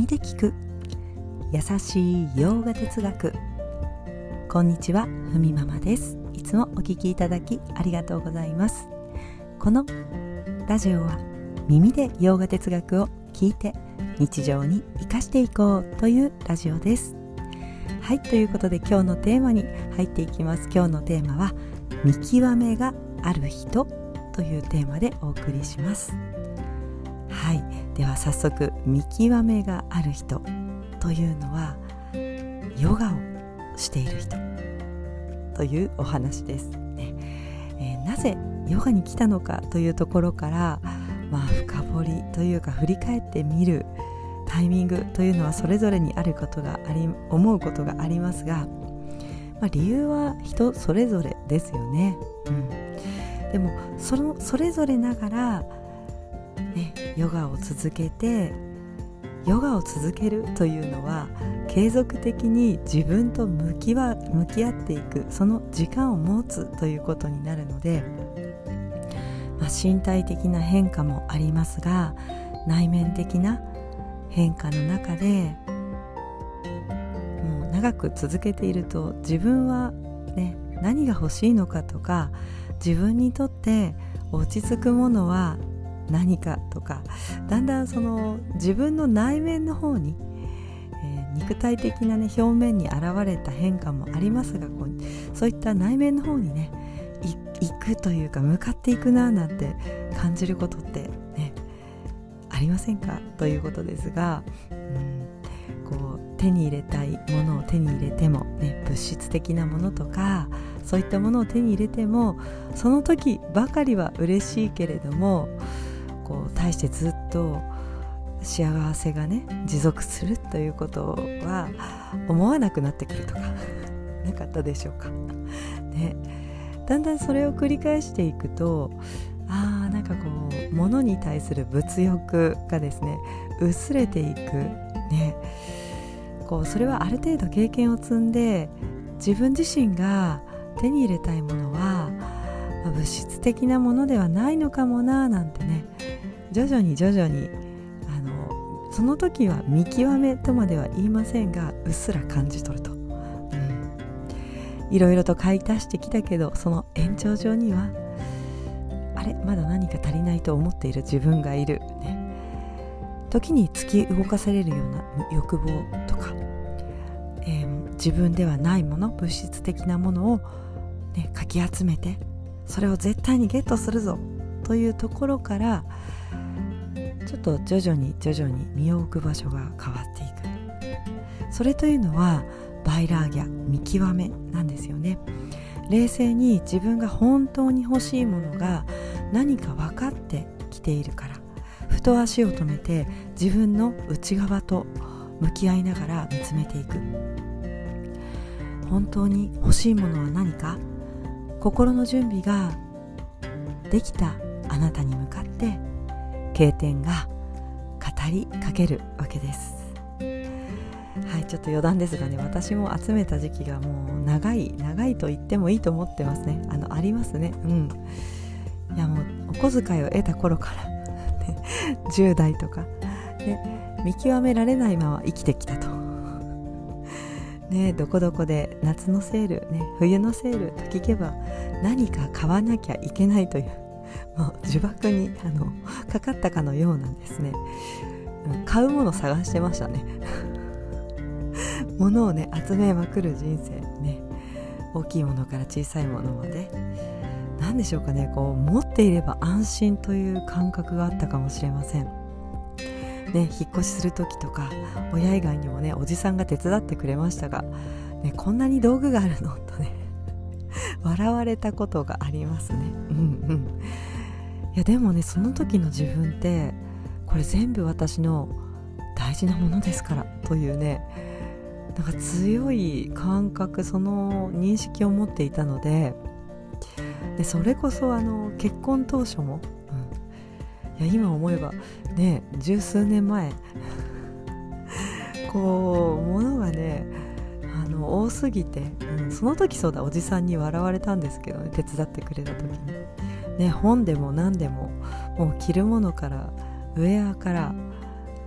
耳で聞く。優しい洋画哲学。こんにちはふみママです。いつもお聞きいただきありがとうございます。このラジオは耳で洋画哲学を聞いて日常に生かしていこうというラジオです。はいということで今日のテーマに入っていきます。今日のテーマは見極めがある人というテーマでお送りします。はい。では早速見極めがある人というのはヨガをしている人というお話ですね、えー、なぜヨガに来たのかというところからまあ深掘りというか振り返ってみるタイミングというのはそれぞれにあることがあり思うことがありますが、まあ、理由は人それぞれですよね、うん、でもそのそれぞれながら、ヨガを続けてヨガを続けるというのは継続的に自分と向きは向き合っていくその時間を持つということになるので、まあ、身体的な変化もありますが内面的な変化の中でもう長く続けていると自分は、ね、何が欲しいのかとか自分にとって落ち着くものは何かとかだんだんその自分の内面の方に、えー、肉体的な、ね、表面に現れた変化もありますがこうそういった内面の方にね行くというか向かっていくななんて感じることってねありませんか？ということですが、うん、こう手に入れたいものを手に入れても、ね、物質的なものとかそういったものを手に入れてもその時ばかりは嬉しいけれどもこう対してずっと幸せがね持続するということは思わなくなってくるとか なかったでしょうか。ね、だんだんそれを繰り返していくとあーなんかこう物に対する物欲がですね薄れていく。ね。こうそれはある程度経験を積んで自分自身が手に入れたいものは、物質的なものではないのかもななんてね徐々に徐々にあのその時は見極めとまでは言いませんがうっすら感じ取ると、いろいろと買い足してきたけどその延長上にはあれまだ何か足りないと思っている自分がいる、ね、時に突き動かされるような欲望とか、えー、自分ではないもの物質的なものを、ね、かき集めてそれを絶対にゲットするぞというところからちょっと徐々に徐々に身を置く場所が変わっていく。それというのはバイラーギャ見極めなんですよね。冷静に自分が本当に欲しいものが何か分かってきているから。ふと足を止めて自分の内側と向き合いながら見つめていく。本当に欲しいものは何か？心の準備ができたあなたに向かって経典が語りかけるわけです。はいちょっと余談ですがね私も集めた時期がもう長い長いと言ってもいいと思ってますね。あのありますね。うん。いやもうお小遣いを得た頃から、ね、10代とか、ね、見極められないまま生きてきたと。ねどこどこで夏のセール、ね、冬のセールと聞けば何か買わなきゃいけないというもう呪縛にあのかかったかのようなんですね。買うもの探してましたね。物をね集めまくる人生。ね。大きいものから小さいものまで。何でしょうかね。こう持っていれば安心という感覚があったかもしれません。ね、引っ越しする時とか親以外にもねおじさんが手伝ってくれましたが、ね、こんなに道具があるの？とね。笑われたことがありますね。うんうん。いやでもねその時の自分ってこれ全部私の大事なものですからというねなんか強い感覚その認識を持っていたのででそれこそあの結婚当初も、うん、いや今思えばね十数年前こう物がねの多すぎて、うん、その時そうだおじさんに笑われたんですけどね手伝ってくれた時に、ね、本でも何でももう着るものからウェアから、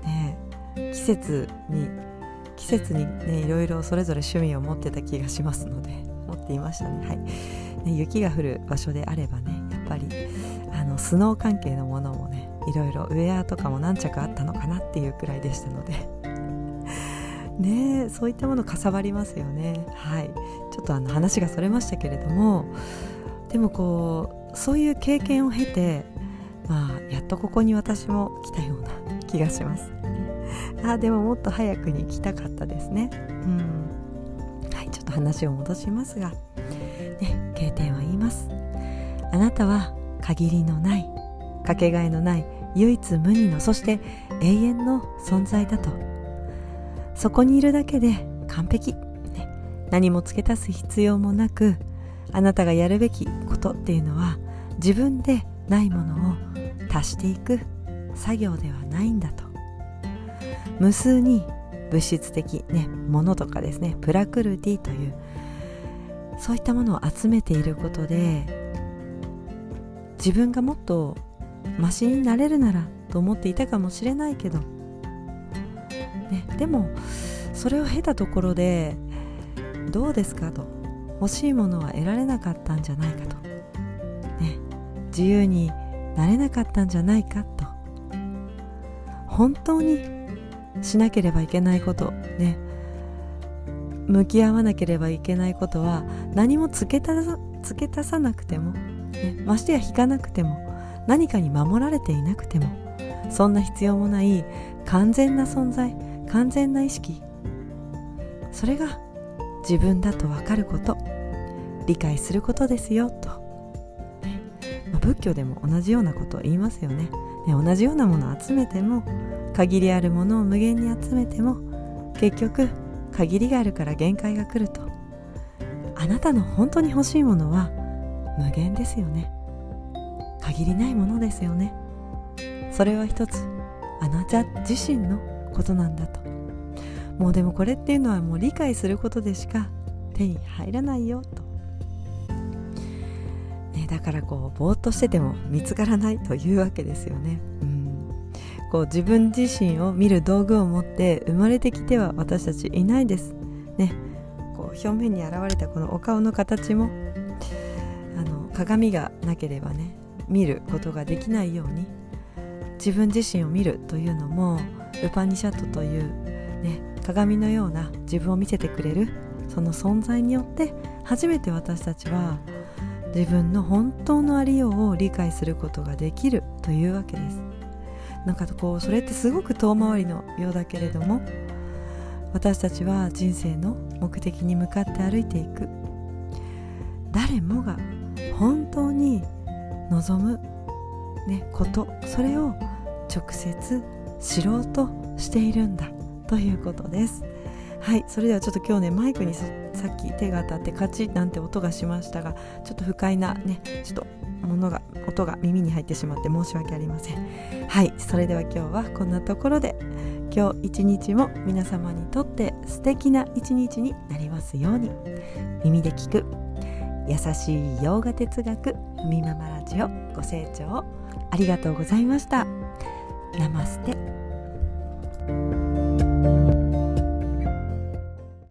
ね、季節に季節にねいろいろそれぞれ趣味を持ってた気がしますので持っていましたね。はい。ね雪が降る場所であればねやっぱりあのスノー関係のものもねいろいろウェアとかも何着あったのかなっていうくらいでしたので。ねそういったものかさばりますよね。はい。ちょっとあの話がそれましたけれどもでもこうそういう経験を経てまあやっとここに私も来たような気がします。あでももっと早くに来たかったですね。うん。はいちょっと話を戻しますが。ね経典は言います。あなたは限りのないかけがえのない唯一無二のそして永遠の存在だとそこにいるだけで完璧、ね、何も付け足す必要もなくあなたがやるべきことっていうのは自分でないものを足していく作業ではないんだと。無数に物質的ねものとかですねプラクルティというそういったものを集めていることで自分がもっとマシになれるならと思っていたかもしれないけど、でもそれを経たところでどうですかと。欲しいものは得られなかったんじゃないかと、ね、自由になれなかったんじゃないかと。本当にしなければいけないこと。ね。向き合わなければいけないことは何も付け足さ付け足さなくても、ね、ましてや引かなくても。何かに守られていなくても。そんな必要もない完全な存在。完全な意識。それが自分だと分かること。理解することですよと、まあ、仏教でも同じようなことを言いますよね。ね同じようなものを集めても限りあるものを無限に集めても結局限りがあるから限界が来ると。あなたの本当に欲しいものは無限ですよね。限りないものですよね。それは一つ。あなた自身のことなんだと。もうでもこれっていうのはもう理解することでしか手に入らないよと、ね、だからこうぼーっとしてても見つからないというわけですよね、うん、こう自分自身を見る道具を持って生まれてきては私たちいないです。ね。こう表面に現れたこのお顔の形もあの鏡がなければね見ることができないように自分自身を見るというのもウパニシャットという、ね、鏡のような自分を見せてくれるその存在によって初めて私たちは自分の本当のありようを理解することができるというわけです。なんかこうそれってすごく遠回りのようだけれども私たちは人生の目的に向かって歩いていく。誰もが本当に望む、ね、ことそれを直接知ろうとしているんだということです。はい。それではちょっと今日ねマイクにさっき手が当たってカチッなんて音がしましたがちょっと不快なねちょっとものが音が耳に入ってしまって申し訳ありません。はい。それでは今日はこんなところで今日一日も皆様にとって素敵な一日になりますように。耳で聞く優しい洋画哲学ふみママラジオご清聴ありがとうございました。ナマステ。